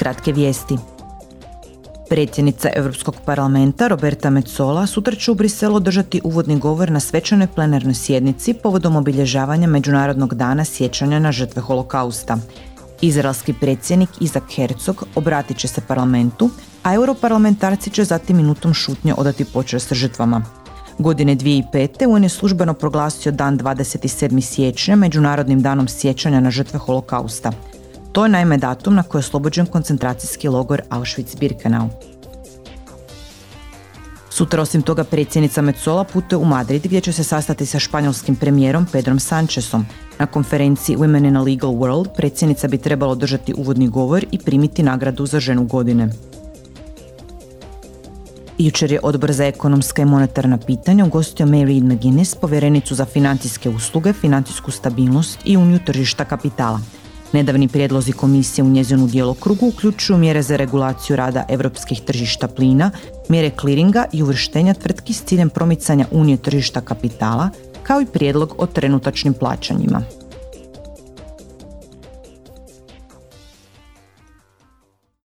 Kratke vijesti. Predsjednica Europskog parlamenta Roberta Metzola sutra će u Briselu održati uvodni govor na svečanoj plenarnoj sjednici povodom obilježavanja Međunarodnog dana sjećanja na žrtve holokausta. Izraelski predsjednik Izak Herzog obratit će se parlamentu, a europarlamentarci će zatim minutom šutnje odati počast žrtvama. Godine 2005. UN je službeno proglasio dan 27. siječnja Međunarodnim danom sjećanja na žrtve holokausta. To je naime datum na koji je oslobođen koncentracijski logor Auschwitz-Birkenau. Sutra osim toga predsjednica Metzola putuje u Madrid gdje će se sastati sa španjolskim premijerom Pedrom Sanchezom. Na konferenciji Women in a Legal World predsjednica bi trebala održati uvodni govor i primiti nagradu za ženu godine. Jučer je odbor za ekonomska i monetarna pitanja ugostio Mary McGuinness, povjerenicu za financijske usluge, financijsku stabilnost i uniju tržišta kapitala. Nedavni prijedlozi komisije u njezinu djelokrugu uključuju mjere za regulaciju rada europskih tržišta plina, mjere kliringa i uvrštenja tvrtki s ciljem promicanja unije tržišta kapitala, kao i prijedlog o trenutačnim plaćanjima.